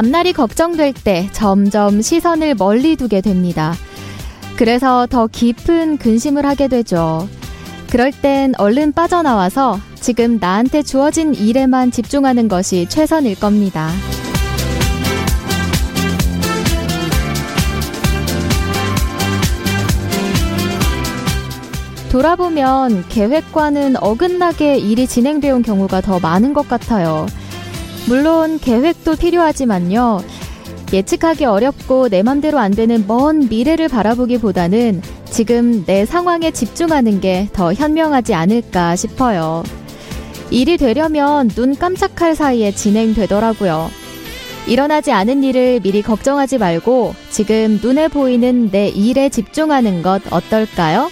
앞날이 걱정될 때 점점 시선을 멀리 두게 됩니다. 그래서 더 깊은 근심을 하게 되죠. 그럴 땐 얼른 빠져나와서 지금 나한테 주어진 일에만 집중하는 것이 최선일 겁니다. 돌아보면 계획과는 어긋나게 일이 진행되어 온 경우가 더 많은 것 같아요. 물론 계획도 필요하지만요. 예측하기 어렵고 내 맘대로 안 되는 먼 미래를 바라보기보다는 지금 내 상황에 집중하는 게 더 현명하지 않을까 싶어요. 일이 되려면 눈 깜짝할 사이에 진행되더라고요. 일어나지 않은 일을 미리 걱정하지 말고 지금 눈에 보이는 내 일에 집중하는 것 어떨까요?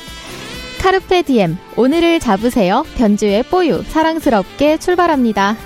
카르페 디엠 오늘을 잡으세요. 변주의 뽀유 사랑스럽게 출발합니다.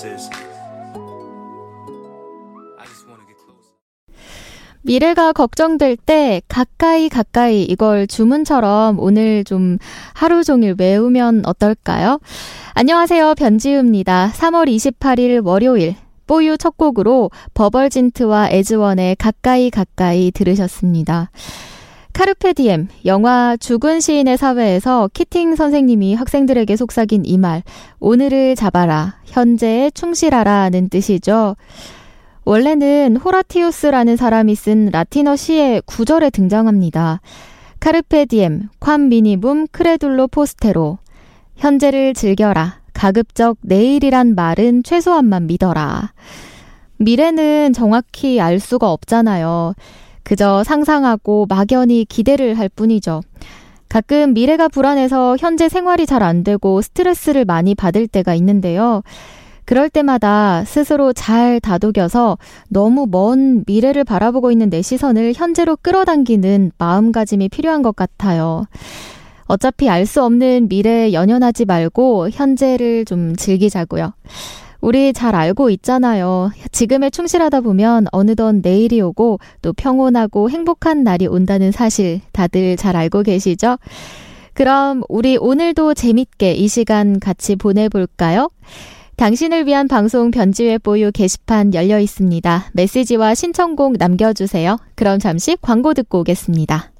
Close. 미래가 걱정될 때 가까이 가까이 이걸 주문처럼 오늘 좀 하루 종일 외우면 어떨까요? 안녕하세요. 변지우입니다. 3월 28일 월요일 뽀유 첫 곡으로 버벌진트와 에즈원의 가까이 가까이 들으셨습니다. 카르페디엠, 영화 죽은 시인의 사회에서 키팅 선생님이 학생들에게 속삭인 이 말, 오늘을 잡아라, 현재에 충실하라는 뜻이죠. 원래는 호라티우스라는 사람이 쓴 라틴어 시의 구절에 등장합니다. 카르페디엠, 콴 미니붐 크레둘로 포스테로. 현재를 즐겨라. 가급적 내일이란 말은 최소한만 믿어라. 미래는 정확히 알 수가 없잖아요. 그저 상상하고 막연히 기대를 할 뿐이죠. 가끔 미래가 불안해서 현재 생활이 잘 안 되고 스트레스를 많이 받을 때가 있는데요. 그럴 때마다 스스로 잘 다독여서 너무 먼 미래를 바라보고 있는 내 시선을 현재로 끌어당기는 마음가짐이 필요한 것 같아요. 어차피 알 수 없는 미래에 연연하지 말고 현재를 좀 즐기자고요. 우리 잘 알고 있잖아요. 지금에 충실하다 보면 어느덧 내일이 오고 또 평온하고 행복한 날이 온다는 사실 다들 잘 알고 계시죠? 그럼 우리 오늘도 재밌게 이 시간 같이 보내볼까요? 당신을 위한 방송 변지회 보유 게시판 열려 있습니다. 메시지와 신청곡 남겨주세요. 그럼 잠시 광고 듣고 오겠습니다.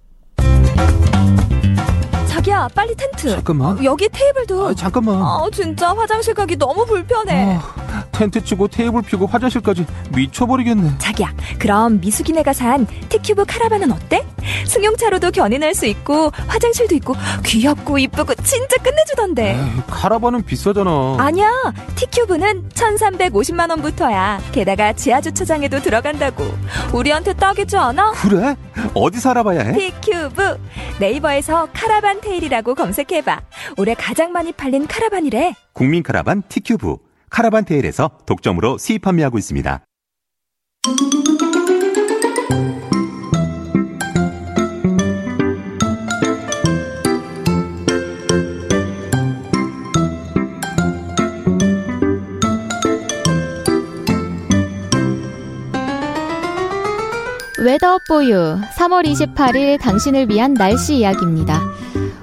자기야 빨리 텐트 잠깐만. 어, 여기 테이블도 아, 잠깐만. 아 진짜 화장실 가기 너무 불편해 아, 텐트 치고 테이블 피고 화장실까지 미쳐버리겠네. 자기야 그럼 미숙이네가 산 티큐브 카라반은 어때? 승용차로도 견인할 수 있고 화장실도 있고 귀엽고 이쁘고 진짜 끝내주던데 에이, 카라반은 비싸잖아. 아니야 티큐브는 1350만원부터야 게다가 지하주차장에도 들어간다고 우리한테 딱이지 않아? 그래? 어디서 알아봐야 해? 티큐브 네이버에서 카라반 테일이라고 검색해봐 올해 가장 많이 팔린 카라반이래 국민 카라반 티큐브 카라반 테일에서 독점으로 수입 판매하고 있습니다. Weather for you 3월 28일 당신을 위한 날씨 이야기입니다.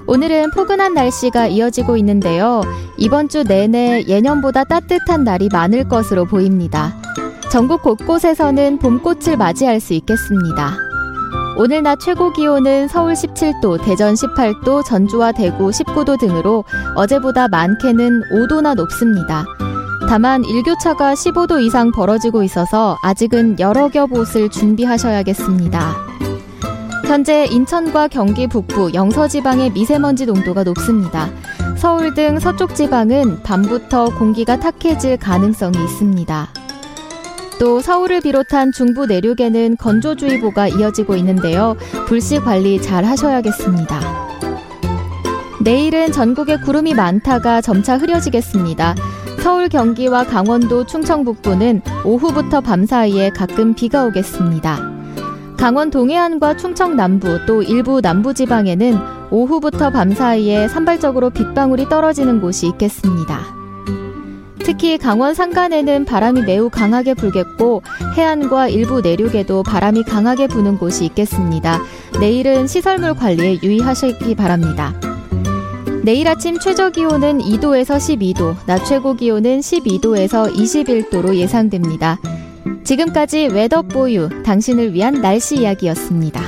오늘은 포근한 날씨가 이어지고 있는데요. 이번 주 내내 예년보다 따뜻한 날이 많을 것으로 보입니다. 전국 곳곳에서는 봄꽃을 맞이할 수 있겠습니다. 오늘 낮 최고 기온은 서울 17도, 대전 18도, 전주와 대구 19도 등으로 어제보다 많게는 5도나 높습니다. 다만 일교차가 15도 이상 벌어지고 있어서 아직은 여러 겹 옷을 준비하셔야겠습니다. 현재 인천과 경기 북부, 영서 지방의 미세먼지 농도가 높습니다. 서울 등 서쪽 지방은 밤부터 공기가 탁해질 가능성이 있습니다. 또 서울을 비롯한 중부 내륙에는 건조주의보가 이어지고 있는데요. 불씨 관리 잘 하셔야겠습니다. 내일은 전국에 구름이 많다가 점차 흐려지겠습니다. 서울, 경기와 강원도, 충청 북부는 오후부터 밤 사이에 가끔 비가 오겠습니다. 강원 동해안과 충청 남부 또 일부 남부 지방에는 오후부터 밤 사이에 산발적으로 빗방울이 떨어지는 곳이 있겠습니다. 특히 강원 산간에는 바람이 매우 강하게 불겠고 해안과 일부 내륙에도 바람이 강하게 부는 곳이 있겠습니다. 내일은 시설물 관리에 유의하시기 바랍니다. 내일 아침 최저 기온은 2도에서 12도, 낮 최고 기온은 12도에서 21도로 예상됩니다. 지금까지 웨더보유, 당신을 위한 날씨 이야기였습니다.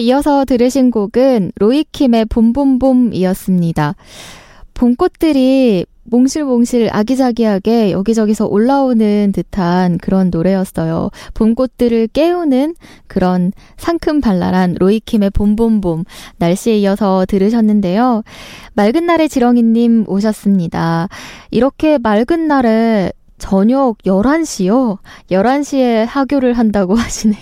이어서 들으신 곡은 로이킴의 봄봄봄이었습니다. 봄꽃들이 몽실몽실 아기자기하게 여기저기서 올라오는 듯한 그런 노래였어요. 봄꽃들을 깨우는 그런 상큼발랄한 로이킴의 봄봄봄 날씨에 이어서 들으셨는데요. 맑은 날의 지렁이님 오셨습니다. 이렇게 맑은 날에 저녁 11시요? 11시에 하교를 한다고 하시네요.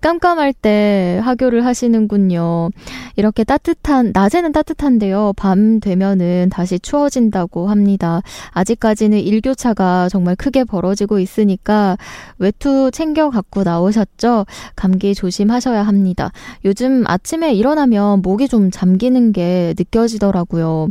깜깜할 때 하교를 하시는군요. 이렇게 따뜻한, 낮에는 따뜻한데요. 밤 되면은 다시 추워진다고 합니다. 아직까지는 일교차가 정말 크게 벌어지고 있으니까 외투 챙겨 갖고 나오셨죠? 감기 조심하셔야 합니다. 요즘 아침에 일어나면 목이 좀 잠기는 게 느껴지더라고요.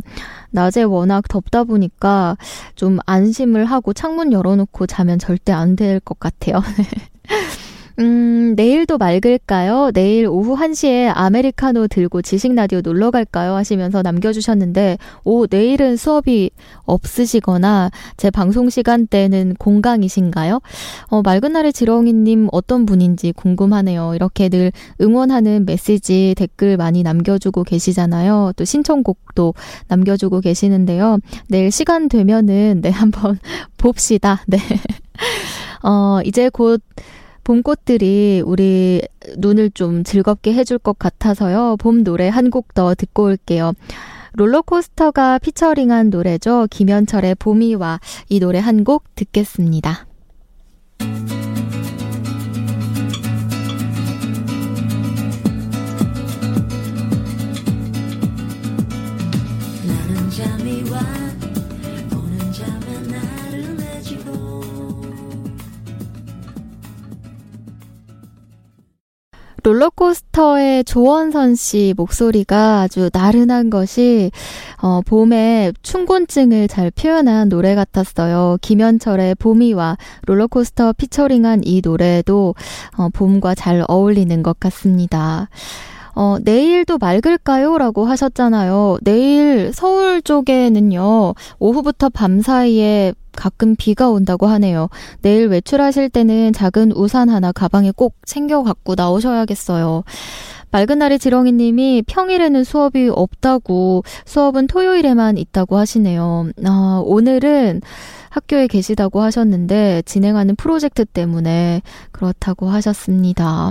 낮에 워낙 덥다 보니까 좀 안심을 하고 창문 열어놓고 자면 절대 안 될 것 같아요. 음, 내일도 맑을까요? 내일 오후 1시에 아메리카노 들고 지식 라디오 놀러 갈까요? 하시면서 남겨주셨는데, 오, 내일은 수업이 없으시거나, 제 방송 시간대는 공강이신가요? 어, 맑은 날의 지렁이님 어떤 분인지 궁금하네요. 이렇게 늘 응원하는 메시지, 댓글 많이 남겨주고 계시잖아요. 또 신청곡도 남겨주고 계시는데요. 내일 시간 되면은, 네, 한번 봅시다. 네. 어, 이제 곧, 봄꽃들이 우리 눈을 좀 즐겁게 해줄 것 같아서요. 봄 노래 한 곡 더 듣고 올게요. 롤러코스터가 피처링한 노래죠. 김현철의 봄이 와. 이 노래 한 곡 듣겠습니다. 나는 잠이 와 롤러코스터의 조원선 씨 목소리가 아주 나른한 것이 어, 봄의 춘곤증을 잘 표현한 노래 같았어요. 김현철의 봄이와 롤러코스터 피처링한 이 노래도 어, 봄과 잘 어울리는 것 같습니다. 어, 내일도 맑을까요? 라고 하셨잖아요. 내일 서울 쪽에는요, 오후부터 밤 사이에 가끔 비가 온다고 하네요. 내일 외출하실 때는 작은 우산 하나 가방에 꼭 챙겨 갖고 나오셔야겠어요. 맑은 날의 지렁이 님이 평일에는 수업이 없다고 수업은 토요일에만 있다고 하시네요. 아, 오늘은 학교에 계시다고 하셨는데 진행하는 프로젝트 때문에 그렇다고 하셨습니다.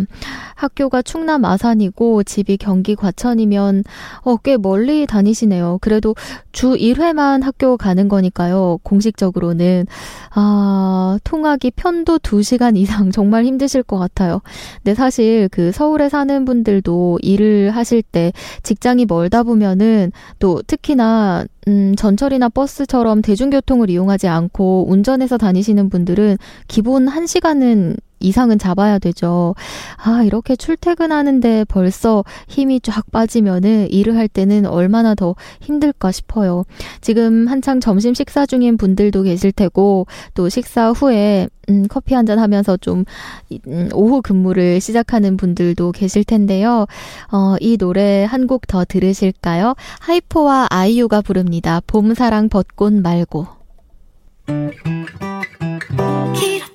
학교가 충남 아산이고 집이 경기 과천이면 어, 꽤 멀리 다니시네요. 그래도 주 1회만 학교 가는 거니까요. 공식적으로는 아, 통학이 편도 2시간 이상 정말 힘드실 것 같아요. 근데 사실 그 서울에 사는 분들도 일을 하실 때 직장이 멀다 보면은 또 특히나 음, 전철이나 버스처럼 대중교통을 이용하지 않고 운전해서 다니시는 분들은 기본 1시간은 이상은 잡아야 되죠. 아, 이렇게 출퇴근하는데 벌써 힘이 쫙 빠지면은 일을 할 때는 얼마나 더 힘들까 싶어요. 지금 한창 점심 식사 중인 분들도 계실 테고, 또 식사 후에, 음, 커피 한 잔 하면서 좀, 음, 오후 근무를 시작하는 분들도 계실 텐데요. 어, 이 노래 한 곡 더 들으실까요? 하이포와 아이유가 부릅니다. 봄사랑 벚꽃 말고. 길 안아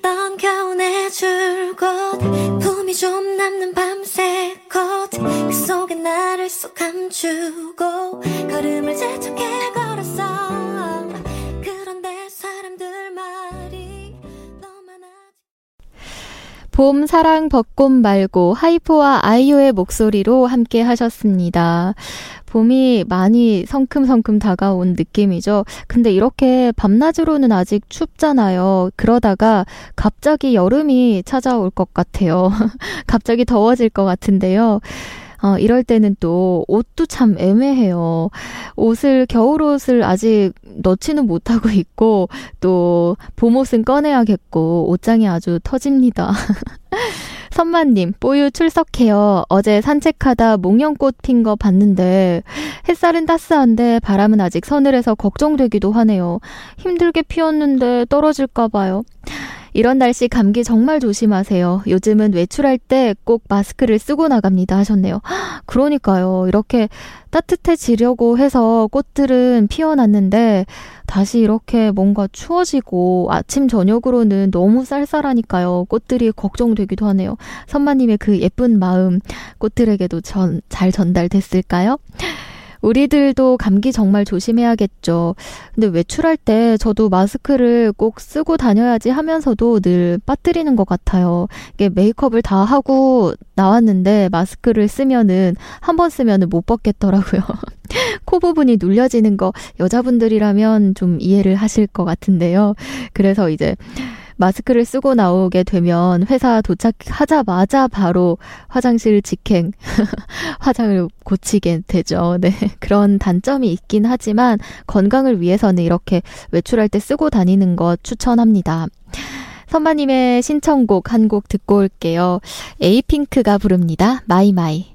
줄곳 품이 좀 남는 밤새 꽃그 속에 나를 쏙 감추고 걸음을 재촉해 걸었어 그런데 사람들 말 봄, 사랑, 벚꽃 말고 하이포와 아이유의 목소리로 함께 하셨습니다. 봄이 많이 성큼성큼 다가온 느낌이죠. 근데 이렇게 밤낮으로는 아직 춥잖아요. 그러다가 갑자기 여름이 찾아올 것 같아요. 갑자기 더워질 것 같은데요. 어, 이럴 때는 또 옷도 참 애매해요. 옷을, 겨울옷을 아직 넣지는 못하고 있고, 또 봄옷은 꺼내야겠고, 옷장이 아주 터집니다. 선마님, 뽀유 출석해요. 어제 산책하다 목련꽃 핀 거 봤는데, 햇살은 따스한데 바람은 아직 서늘해서 걱정되기도 하네요. 힘들게 피웠는데 떨어질까 봐요. 이런 날씨 감기 정말 조심하세요. 요즘은 외출할 때 꼭 마스크를 쓰고 나갑니다 하셨네요. 그러니까요. 이렇게 따뜻해지려고 해서 꽃들은 피어났는데 다시 이렇게 뭔가 추워지고 아침 저녁으로는 너무 쌀쌀하니까요. 꽃들이 걱정되기도 하네요. 선마님의 그 예쁜 마음 꽃들에게도 전, 잘 전달됐을까요? 우리들도 감기 정말 조심해야겠죠. 근데 외출할 때 저도 마스크를 꼭 쓰고 다녀야지 하면서도 늘 빠뜨리는 것 같아요. 이게 메이크업을 다 하고 나왔는데 마스크를 쓰면은 한 번 쓰면은 못 벗겠더라고요. 코 부분이 눌려지는 거 여자분들이라면 좀 이해를 하실 것 같은데요. 그래서 이제 마스크를 쓰고 나오게 되면 회사 도착하자마자 바로 화장실 직행, 화장을 고치게 되죠. 네. 그런 단점이 있긴 하지만 건강을 위해서는 이렇게 외출할 때 쓰고 다니는 것 추천합니다. 선마님의 신청곡 한 곡 듣고 올게요. 에이핑크가 부릅니다. My My.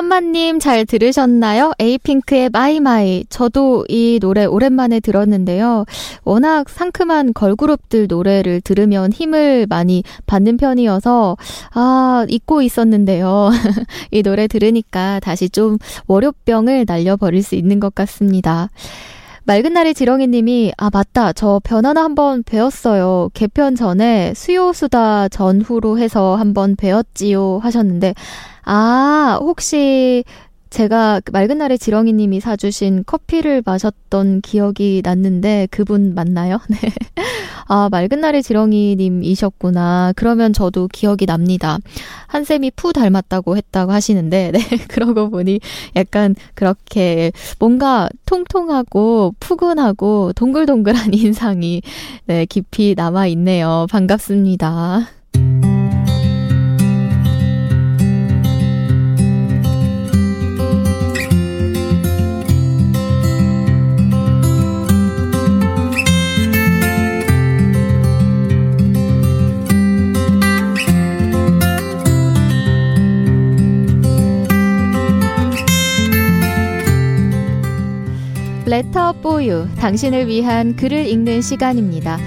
선마님 잘 들으셨나요? 에이핑크의 My My. 저도 이 노래 오랜만에 들었는데요. 워낙 상큼한 걸그룹들 노래를 들으면 힘을 많이 받는 편이어서, 아, 잊고 있었는데요. 이 노래 들으니까 다시 좀 월요병을 날려버릴 수 있는 것 같습니다. 맑은 날의 지렁이님이 아 맞다. 저 변화나 한번 배웠어요. 개편 전에 수요수다 전후로 해서 한번 배웠지요 하셨는데 아 혹시 제가 그 맑은 날의 지렁이 님이 사주신 커피를 마셨던 기억이 났는데 그분 맞나요? 네. 아 맑은 날의 지렁이 님이셨구나. 그러면 저도 기억이 납니다. 한쌤이 푸 닮았다고 했다고 하시는데 네 그러고 보니 약간 그렇게 뭔가 통통하고 푸근하고 동글동글한 인상이 네 깊이 남아 있네요. 반갑습니다. 레터 포유 당신을 위한 글을 읽는 시간입니다.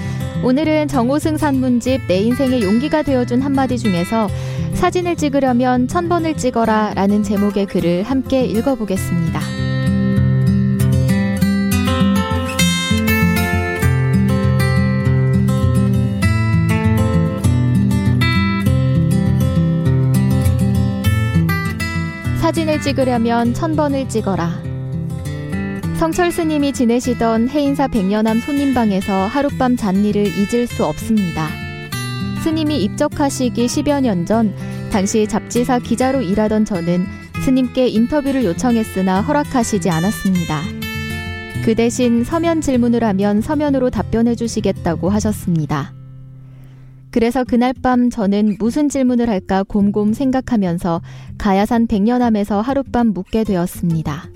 오늘은 정호승 산문집 내 인생의 용기가 되어준 한마디 중에서 사진을 찍으려면 천 번을 찍어라 라는 제목의 글을 함께 읽어보겠습니다. 사진을 찍으려면 천 번을 찍어라. 성철 스님이 지내시던 해인사 백년암 손님방에서 하룻밤 잔 일을 잊을 수 없습니다. 스님이 입적하시기 10여 년 전, 당시 잡지사 기자로 일하던 저는 스님께 인터뷰를 요청했으나 허락하시지 않았습니다. 그 대신 서면 질문을 하면 서면으로 답변해 주시겠다고 하셨습니다. 그래서 그날 밤 저는 무슨 질문을 할까 곰곰 생각하면서 가야산 백년암에서 하룻밤 묵게 되었습니다.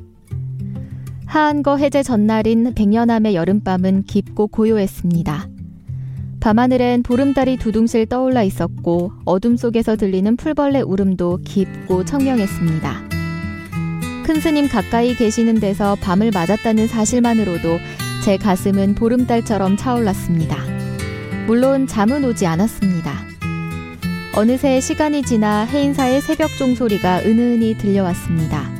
하한거 해제 전날인 백년암의 여름밤은 깊고 고요했습니다. 밤하늘엔 보름달이 두둥실 떠올라 있었고 어둠 속에서 들리는 풀벌레 울음도 깊고 청명했습니다. 큰 스님 가까이 계시는 데서 밤을 맞았다는 사실만으로도 제 가슴은 보름달처럼 차올랐습니다. 물론 잠은 오지 않았습니다. 어느새 시간이 지나 해인사의 새벽 종소리가 은은히 들려왔습니다.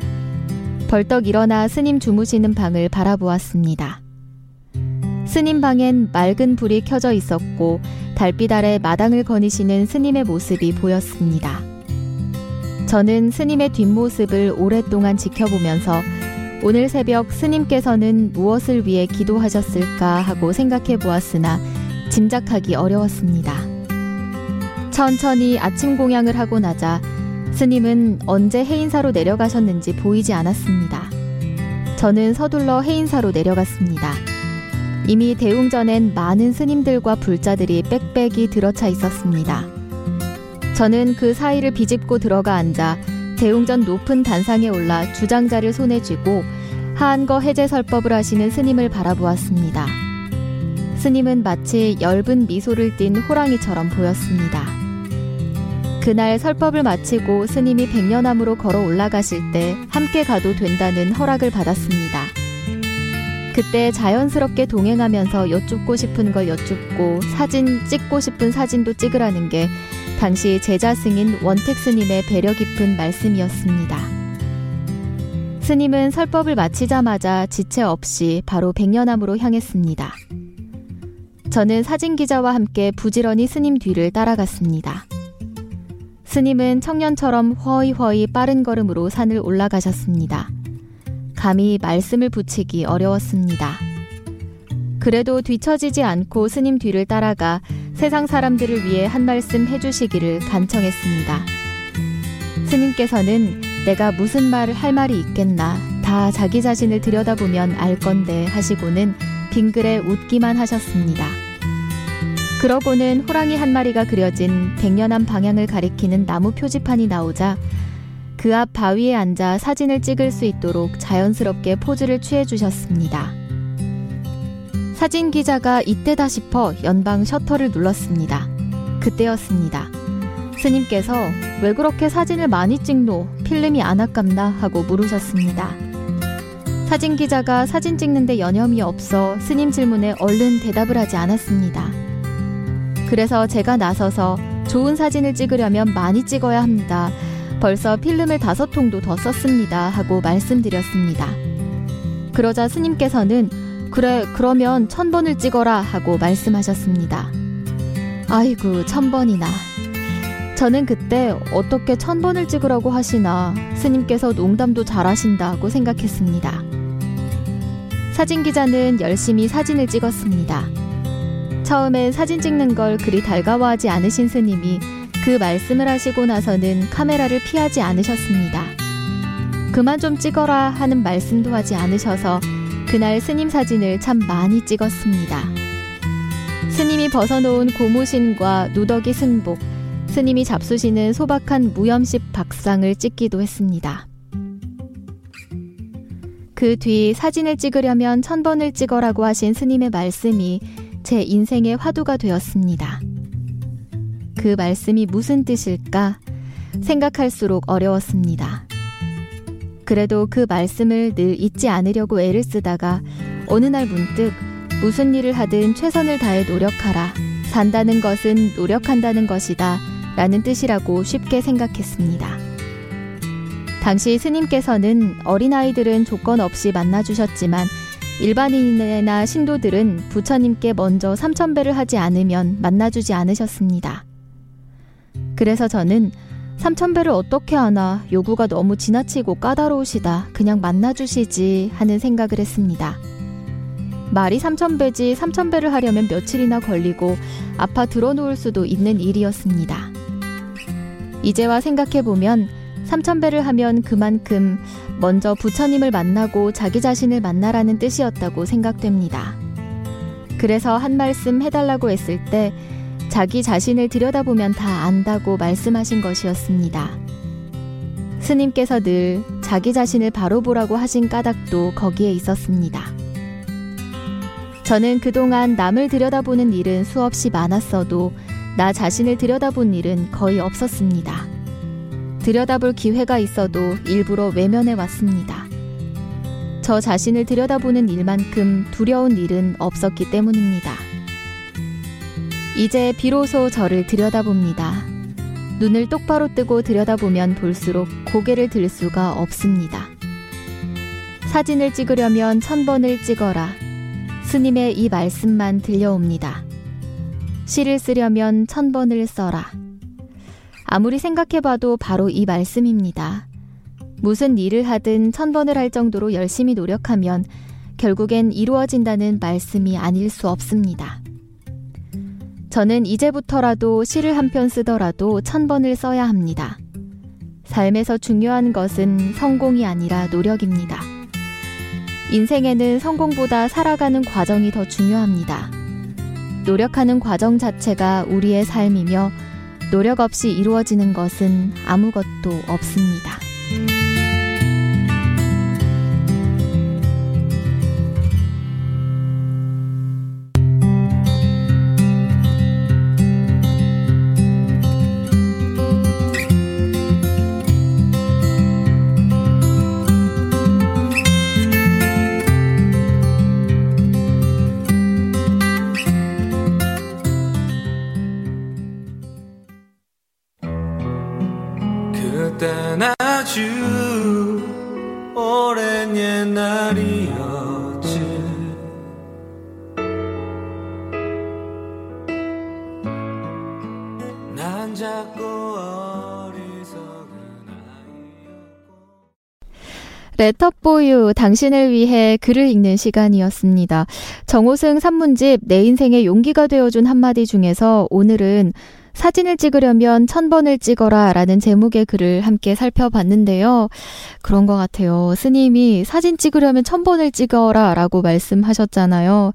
벌떡 일어나 스님 주무시는 방을 바라보았습니다. 스님 방엔 맑은 불이 켜져 있었고 달빛 아래 마당을 거니시는 스님의 모습이 보였습니다. 저는 스님의 뒷모습을 오랫동안 지켜보면서 오늘 새벽 스님께서는 무엇을 위해 기도하셨을까 하고 생각해 보았으나 짐작하기 어려웠습니다. 천천히 아침 공양을 하고 나자 스님은 언제 해인사로 내려가셨는지 보이지 않았습니다. 저는 서둘러 해인사로 내려갔습니다. 이미 대웅전엔 많은 스님들과 불자들이 빽빽이 들어차 있었습니다. 저는 그 사이를 비집고 들어가 앉아 대웅전 높은 단상에 올라 주장자를 손에 쥐고 하한거 해제 설법을 하시는 스님을 바라보았습니다. 스님은 마치 엷은 미소를 띤 호랑이처럼 보였습니다. 그날 설법을 마치고 스님이 백년암으로 걸어 올라가실 때 함께 가도 된다는 허락을 받았습니다. 그때 자연스럽게 동행하면서 여쭙고 싶은 걸 여쭙고 사진 찍고 싶은 사진도 찍으라는 게 당시 제자 승인 원택 스님의 배려 깊은 말씀이었습니다. 스님은 설법을 마치자마자 지체 없이 바로 백년암으로 향했습니다. 저는 사진 기자와 함께 부지런히 스님 뒤를 따라갔습니다. 스님은 청년처럼 허이허이 빠른 걸음으로 산을 올라가셨습니다. 감히 말씀을 붙이기 어려웠습니다. 그래도 뒤처지지 않고 스님 뒤를 따라가 세상 사람들을 위해 한 말씀 해주시기를 간청했습니다. 스님께서는 내가 무슨 말을 할 말이 있겠나 다 자기 자신을 들여다보면 알 건데 하시고는 빙글에 웃기만 하셨습니다. 그러고는 호랑이 한 마리가 그려진 백년암 방향을 가리키는 나무 표지판이 나오자 그 앞 바위에 앉아 사진을 찍을 수 있도록 자연스럽게 포즈를 취해 주셨습니다. 사진 기자가 이때다 싶어 연방 셔터를 눌렀습니다. 그때였습니다. 스님께서 왜 그렇게 사진을 많이 찍노? 필름이 안 아깝나? 하고 물으셨습니다. 사진 기자가 사진 찍는데 여념이 없어 스님 질문에 얼른 대답을 하지 않았습니다. 그래서 제가 나서서 좋은 사진을 찍으려면 많이 찍어야 합니다. 벌써 필름을 다섯 통도 더 썼습니다. 하고 말씀드렸습니다. 그러자 스님께서는 그래, 그러면 천 번을 찍어라 하고 말씀하셨습니다. 아이고, 천 번이나. 저는 그때 어떻게 천 번을 찍으라고 하시나 스님께서 농담도 잘하신다고 생각했습니다. 사진 기자는 열심히 사진을 찍었습니다. 처음엔 사진 찍는 걸 그리 달가워하지 않으신 스님이 그 말씀을 하시고 나서는 카메라를 피하지 않으셨습니다. 그만 좀 찍어라 하는 말씀도 하지 않으셔서 그날 스님 사진을 참 많이 찍었습니다. 스님이 벗어놓은 고무신과 누더기 승복, 스님이 잡수시는 소박한 무염식 박상을 찍기도 했습니다. 그 뒤 사진을 찍으려면 천 번을 찍어라고 하신 스님의 말씀이 제 인생의 화두가 되었습니다. 그 말씀이 무슨 뜻일까 생각할수록 어려웠습니다. 그래도 그 말씀을 늘 잊지 않으려고 애를 쓰다가 어느 날 문득 무슨 일을 하든 최선을 다해 노력하라. 산다는 것은 노력한다는 것이다. 라는 뜻이라고 쉽게 생각했습니다. 당시 스님께서는 어린아이들은 조건 없이 만나주셨지만 일반인이나 신도들은 부처님께 먼저 삼천배를 하지 않으면 만나주지 않으셨습니다. 그래서 저는 삼천배를 어떻게 하나 요구가 너무 지나치고 까다로우시다. 그냥 만나주시지 하는 생각을 했습니다. 말이 삼천배지 삼천배를 하려면 며칠이나 걸리고 아파 들어놓을 수도 있는 일이었습니다. 이제와 생각해보면 삼천배를 하면 그만큼 먼저 부처님을 만나고 자기 자신을 만나라는 뜻이었다고 생각됩니다. 그래서 한 말씀 해달라고 했을 때 자기 자신을 들여다보면 다 안다고 말씀하신 것이었습니다. 스님께서 늘 자기 자신을 바로 보라고 하신 까닭도 거기에 있었습니다. 저는 그동안 남을 들여다보는 일은 수없이 많았어도 나 자신을 들여다본 일은 거의 없었습니다. 들여다볼 기회가 있어도 일부러 외면해 왔습니다. 저 자신을 들여다보는 일만큼 두려운 일은 없었기 때문입니다. 이제 비로소 저를 들여다봅니다. 눈을 똑바로 뜨고 들여다보면 볼수록 고개를 들 수가 없습니다. 사진을 찍으려면 천 번을 찍어라. 스님의 이 말씀만 들려옵니다. 시를 쓰려면 천 번을 써라. 아무리 생각해봐도 바로 이 말씀입니다. 무슨 일을 하든 천 번을 할 정도로 열심히 노력하면 결국엔 이루어진다는 말씀이 아닐 수 없습니다. 저는 이제부터라도 시를 한 편 쓰더라도 천 번을 써야 합니다. 삶에서 중요한 것은 성공이 아니라 노력입니다. 인생에는 성공보다 살아가는 과정이 더 중요합니다. 노력하는 과정 자체가 우리의 삶이며 노력 없이 이루어지는 것은 아무것도 없습니다. 아주 오랜 옛날이었지 난 자꾸 레터포유 당신을 위해 글을 읽는 시간이었습니다. 정호승 산문집 내 인생의 용기가 되어준 한마디 중에서 오늘은 사진을 찍으려면 천 번을 찍어라 라는 제목의 글을 함께 살펴봤는데요. 그런 것 같아요. 스님이 사진 찍으려면 천 번을 찍어라 라고 말씀하셨잖아요.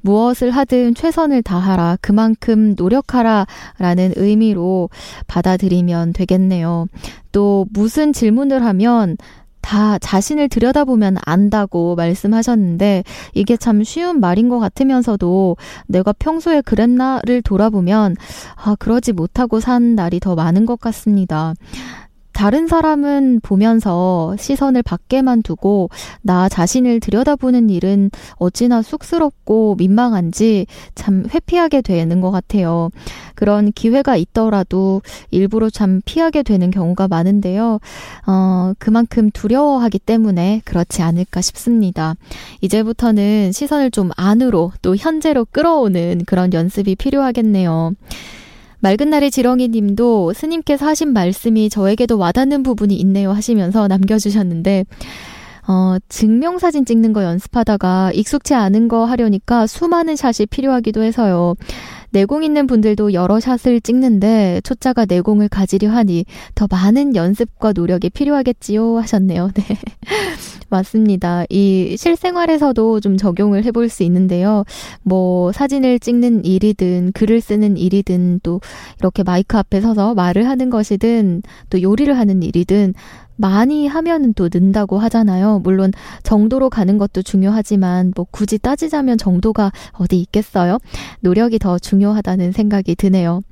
무엇을 하든 최선을 다하라. 그만큼 노력하라 라는 의미로 받아들이면 되겠네요. 또 무슨 질문을 하면 다 자신을 들여다보면 안다고 말씀하셨는데 이게 참 쉬운 말인 것 같으면서도 내가 평소에 그랬나를 돌아보면 아, 그러지 못하고 산 날이 더 많은 것 같습니다. 다른 사람은 보면서 시선을 밖에만 두고 나 자신을 들여다보는 일은 어찌나 쑥스럽고 민망한지 참 회피하게 되는 것 같아요. 그런 기회가 있더라도 일부러 참 피하게 되는 경우가 많은데요. 어, 그만큼 두려워하기 때문에 그렇지 않을까 싶습니다. 이제부터는 시선을 좀 안으로 또 현재로 끌어오는 그런 연습이 필요하겠네요. 맑은 날의 지렁이 님도 스님께서 하신 말씀이 저에게도 와닿는 부분이 있네요 하시면서 남겨주셨는데, 어, 증명사진 찍는 거 연습하다가 익숙치 않은 거 하려니까 수많은 샷이 필요하기도 해서요. 내공 있는 분들도 여러 샷을 찍는데 초짜가 내공을 가지려 하니 더 많은 연습과 노력이 필요하겠지요 하셨네요. 네. 맞습니다. 이 실생활에서도 좀 적용을 해볼 수 있는데요. 뭐 사진을 찍는 일이든 글을 쓰는 일이든 또 이렇게 마이크 앞에 서서 말을 하는 것이든 또 요리를 하는 일이든 많이 하면은 또 는다고 하잖아요. 물론 정도로 가는 것도 중요하지만 뭐 굳이 따지자면 정도가 어디 있겠어요? 노력이 더 중요하다는 생각이 드네요.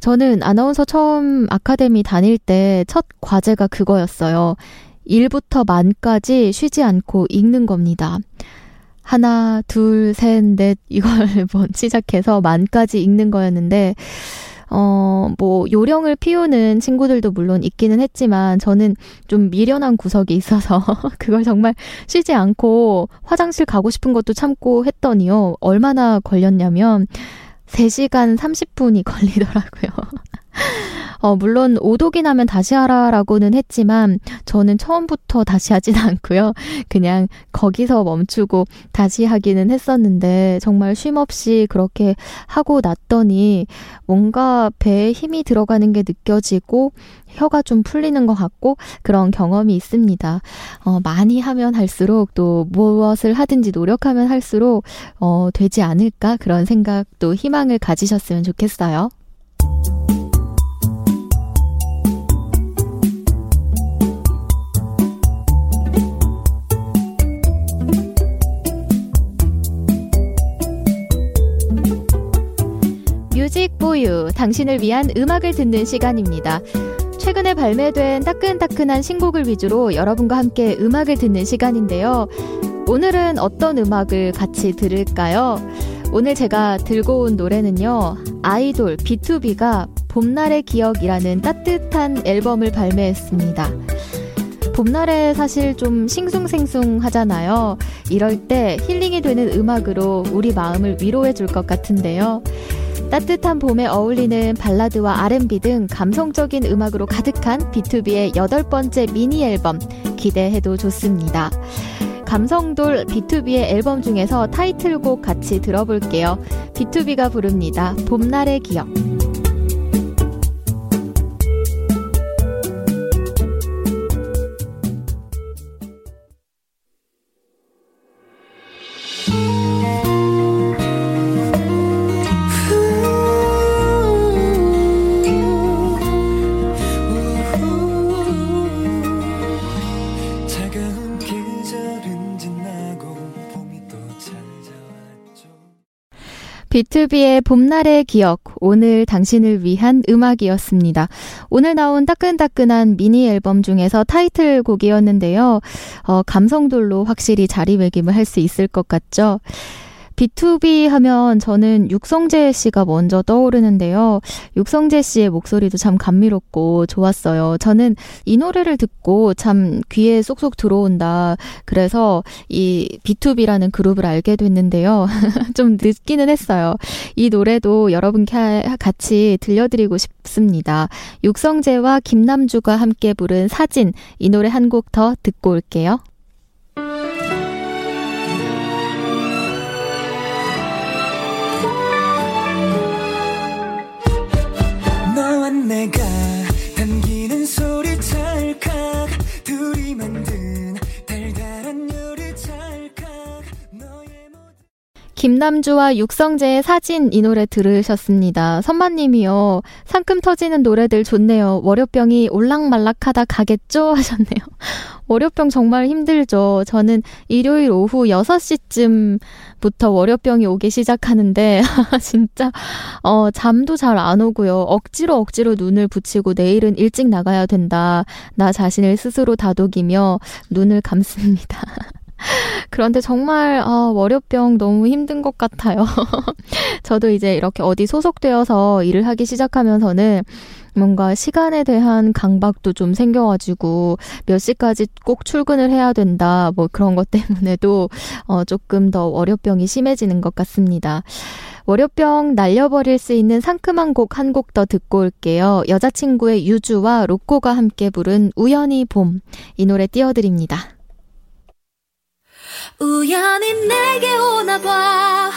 저는 아나운서 처음 아카데미 다닐 때 첫 과제가 그거였어요. 1부터 만까지 쉬지 않고 읽는 겁니다. 하나, 둘, 셋, 넷, 이걸 뭐 시작해서 만까지 읽는 거였는데, 어, 뭐, 요령을 피우는 친구들도 물론 있기는 했지만, 저는 좀 미련한 구석이 있어서, 그걸 정말 쉬지 않고 화장실 가고 싶은 것도 참고 했더니요, 얼마나 걸렸냐면, 3시간 30분이 걸리더라고요. 어, 물론 오독이 나면 다시 하라라고는 했지만 저는 처음부터 다시 하진 않고요. 그냥 거기서 멈추고 다시 하기는 했었는데 정말 쉼 없이 그렇게 하고 났더니 뭔가 배에 힘이 들어가는 게 느껴지고 혀가 좀 풀리는 것 같고 그런 경험이 있습니다. 어, 많이 하면 할수록 또 무엇을 하든지 노력하면 할수록 어, 되지 않을까 그런 생각도 희망을 가지셨으면 좋겠어요. 뮤직 보유 당신을 위한 음악을 듣는 시간입니다. 최근에 발매된 따끈따끈한 신곡을 위주로 여러분과 함께 음악을 듣는 시간인데요. 오늘은 어떤 음악을 같이 들을까요? 오늘 제가 들고 온 노래는요. 아이돌 B2B가 봄날의 기억이라는 따뜻한 앨범을 발매했습니다. 봄날에 사실 좀 싱숭생숭 하잖아요. 이럴 때 힐링이 되는 음악으로 우리 마음을 위로해 줄 것 같은데요. 따뜻한 봄에 어울리는 발라드와 R&B 등 감성적인 음악으로 가득한 B2B의 여덟 번째 미니 앨범 기대해도 좋습니다. 감성돌 B2B의 앨범 중에서 타이틀곡 같이 들어볼게요. B2B가 부릅니다. 봄날의 기억. B2B의 봄날의 기억, 오늘 당신을 위한 음악이었습니다. 오늘 나온 따끈따끈한 미니 앨범 중에서 타이틀곡이었는데요. 어, 감성돌로 확실히 자리매김을 할 수 있을 것 같죠? B2B 하면 저는 육성재 씨가 먼저 떠오르는데요. 육성재 씨의 목소리도 참 감미롭고 좋았어요. 저는 이 노래를 듣고 참 귀에 쏙쏙 들어온다. 그래서 이 B2B라는 그룹을 알게 됐는데요. 좀 늦기는 했어요. 이 노래도 여러분께 같이 들려드리고 싶습니다. 육성재와 김남주가 함께 부른 사진, 이 노래 한 곡 더 듣고 올게요. 너 김남주와 육성재의 사진 이 노래 들으셨습니다. 선마님이요. 상큼 터지는 노래들 좋네요. 월요병이 올락말락하다 가겠죠? 하셨네요. 월요병 정말 힘들죠. 저는 일요일 오후 6시쯤부터 월요병이 오기 시작하는데, 진짜, 어, 잠도 잘 안 오고요. 억지로 억지로 눈을 붙이고 내일은 일찍 나가야 된다. 나 자신을 스스로 다독이며 눈을 감습니다. 그런데 정말 아, 월요병 너무 힘든 것 같아요. 저도 이제 이렇게 어디 소속되어서 일을 하기 시작하면서는 뭔가 시간에 대한 강박도 좀 생겨가지고 몇 시까지 꼭 출근을 해야 된다 뭐 그런 것 때문에도 어, 조금 더 월요병이 심해지는 것 같습니다. 월요병 날려버릴 수 있는 상큼한 곡 한 곡 더 듣고 올게요. 여자친구의 유주와 로꼬가 함께 부른 우연히 봄 이 노래 띄워드립니다. 우연히 내게 오나 봐.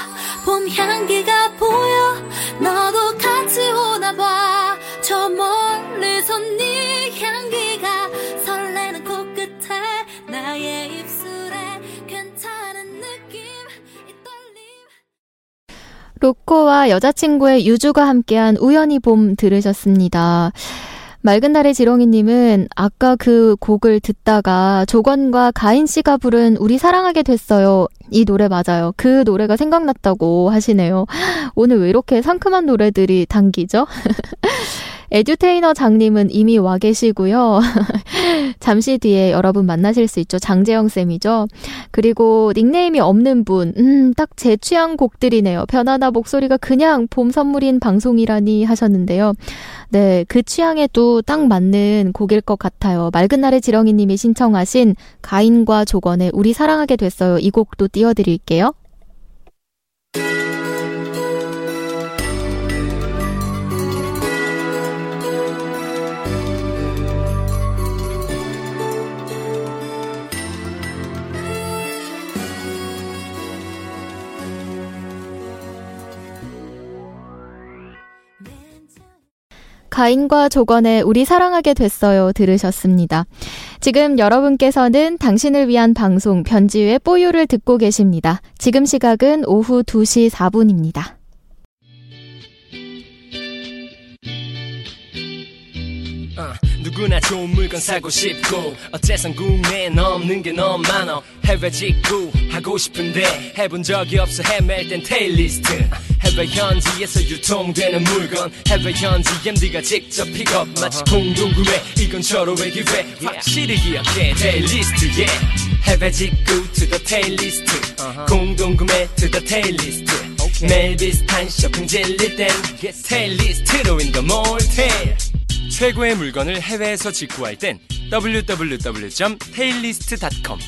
봄 향기가 보여. 너도 같이 오나 봐. 저 멀리서 네 향기가 설레는 코끝에 나의 입술에 괜찮은 느낌 이 떨림 로꼬와 여자친구의 유주가 함께한 우연히 봄 들으셨습니다. 맑은 날의 지렁이님은 아까 그 곡을 듣다가 조건과 가인 씨가 부른 우리 사랑하게 됐어요. 이 노래 맞아요. 그 노래가 생각났다고 하시네요. 오늘 왜 이렇게 상큼한 노래들이 당기죠? 에듀테이너 장님은 이미 와 계시고요. 잠시 뒤에 여러분 만나실 수 있죠. 장재영 쌤이죠. 그리고 닉네임이 없는 분, 음, 딱 제 취향 곡들이네요. 변하나 목소리가 그냥 봄 선물인 방송이라니 하셨는데요. 네, 그 취향에도 딱 맞는 곡일 것 같아요. 맑은 날의 지렁이님이 신청하신 가인과 조건의 우리 사랑하게 됐어요. 이 곡도 띄워드릴게요. 가인과 조건의 우리 사랑하게 됐어요 들으셨습니다. 지금 여러분께서는 당신을 위한 방송 변지유의 뽀유를 듣고 계십니다. 지금 시각은 오후 2시 4분입니다. 누구나 좋은 물건 사고 싶고 어째선 국내엔 없는 게 너무 많아. 해외 직구 하고 싶은데 해본 적이 없어 헤맬 땐 테일리스트. 해외 현지에서 유통되는 물건. 해외 현지 MD가 직접 픽업. 마치 공동구매. 이건 절호의 기회. 확실히 기억해. 테일리스트 yeah. 해외 직구 to the 테일리스트. 공동구매 to the 테일리스트. 매일 비슷한 쇼핑 질릴 땐 테일리스트로 in the mall 테일 최고의 물건을 해외에서 직구할 땐 www.taillist.com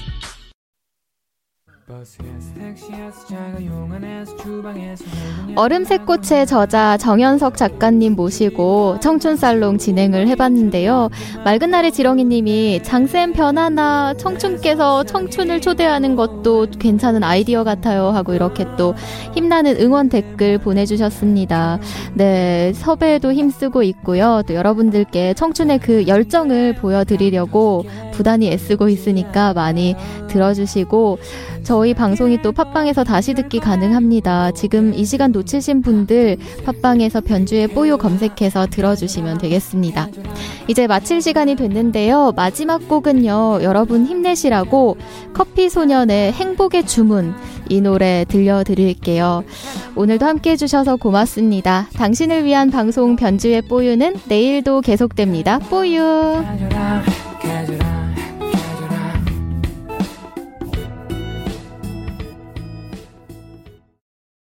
얼음새꽃의 저자 정현석 작가님 모시고 청춘살롱 진행을 해봤는데요. 맑은 날의 지렁이님이 장쌤 변하나 청춘께서 청춘을 초대하는 것도 괜찮은 아이디어 같아요 하고 이렇게 또 힘나는 응원 댓글 보내주셨습니다. 네, 섭외에도 힘쓰고 있고요. 또 여러분들께 청춘의 그 열정을 보여드리려고 부단히 애쓰고 있으니까 많이 들어주시고 저희 방송이 또 팟빵에서 다시 듣기 가능합니다. 지금 이 시간 놓치신 분들 팟빵에서 변주의 뽀요 검색해서 들어주시면 되겠습니다. 이제 마칠 시간이 됐는데요. 마지막 곡은요. 여러분 힘내시라고 커피 소년의 행복의 주문 이 노래 들려드릴게요. 오늘도 함께 해주셔서 고맙습니다. 당신을 위한 방송 변주의 뽀유는 내일도 계속됩니다. 뽀유.